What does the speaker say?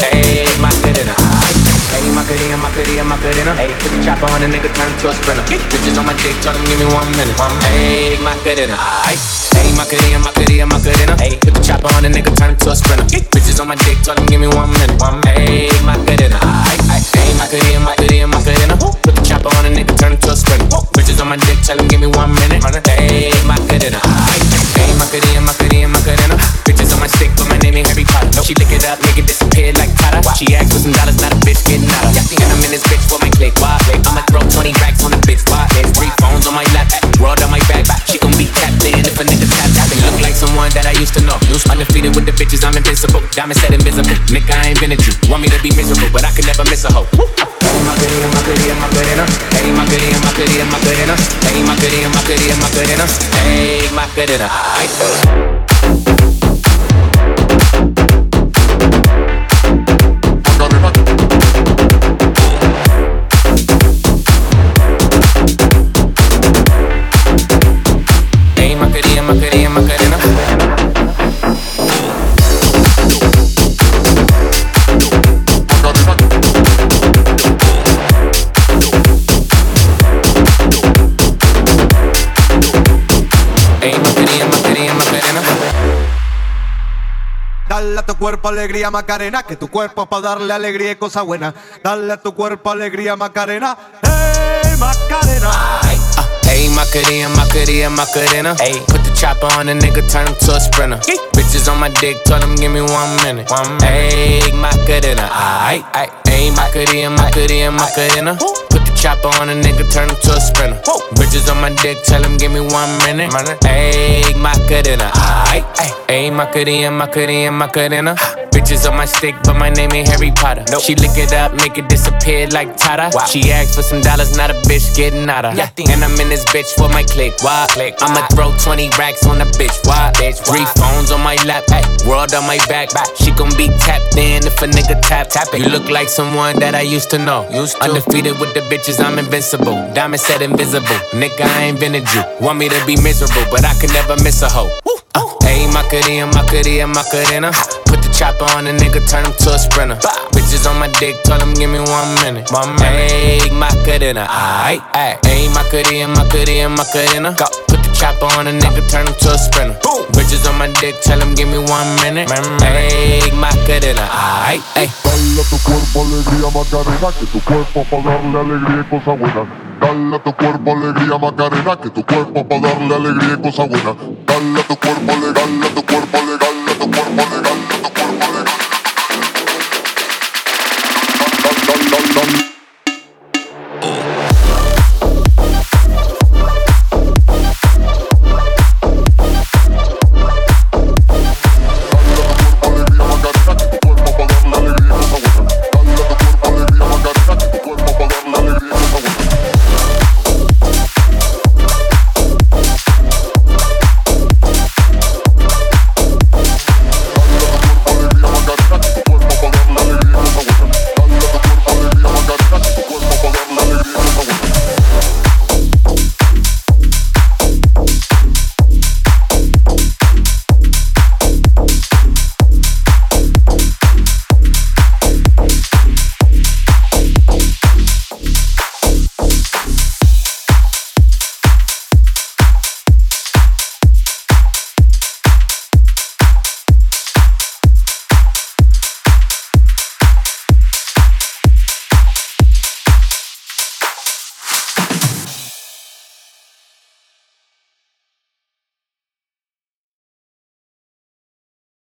Hey, Macarena. Hey, Macarena, my cadena, Macarena. Hey, put the chopper on a nigga, turn to a sprinter. Bitches on my dick, tell them give me one minute. Hey, Macarena. Hey, Macarena, my cadena, Macarena. Hey, put the chopper on a nigga, turn to a sprinter. Bitches on my dick, tell them give me one minute. One minute. Click. I'ma throw 20 racks on the bitch. Why? Three phones on my lap, world on my back. She gon' be in if a nigga tap tap. Look like someone that I used to know. Undefeated with the bitches, I'm invincible. Diamond said invisible. Nigga, I ain't been a Jew. Want me to be miserable, but I can never miss a hoe. Hey, Macarena, Macarena, Macarena. Hey, Macarena, Macarena, Macarena. Hey, Macarena, Macarena, Macarena. Hey, Macarena. Hey, Dale a tu cuerpo alegría Macarena, que tu cuerpo es para darle alegría y cosa buena. Dale a tu cuerpo alegría Macarena, hey Macarena. Uh, Hey, Macarena, Macarena, Macarena. Hey, put the chopper on a nigga, turn him to a sprinter. Bitches on my dick, tell him give me one minute. One minute. Hey, Macarena. Aight, aight. Hey, Macarena, Macarena, Macarena. Chopper on a nigga, turn him to a sprinter. Bitches on my dick, tell him give me one minute. Hey, Macarena. Aight. Hey, Macarena, Macarena, Macarena. Bitches on my stick, but my name ain't Harry Potter. She lick it up, make it disappear like Tata. She asked for some dollars, not a bitch getting out of. And I'm in this bitch for my click. Why? click I'ma throw 20 racks on the bitch. Why? bitch Three phones on my lap, ay, world on my back. She gon' be tapped in if a nigga tap tap it. You look like someone that I used to know. Undefeated with the bitches, I'm invincible. Diamond said invisible. Nigga, I ain't been a Jew. Want me to be miserable, but I can never miss a hoe. Uh, hey, Macarena, Macarena, Macarena. Chopper on a nigga, turn him to a sprinter. Bitches on my dick, tell him give me one minute. One minute. Hey, Macarena, aight, aight. Hey, Macarena, Macarena, Macarena. Go. Put the chopper on a nigga, turn him to a sprinter. Bitches on my dick, tell him give me one minute. Hey, Macarena, aight, aight. Dale a tu cuerpo alegría Macarena, que tu cuerpo para darle alegría y cosa buena. Dale a tu cuerpo alegría Macarena, que tu cuerpo para darle alegría y cosa buena. Dale a tu cuerpo, le- dale a tu cuerpo, le- dale a tu cuerpo, le- dale a tu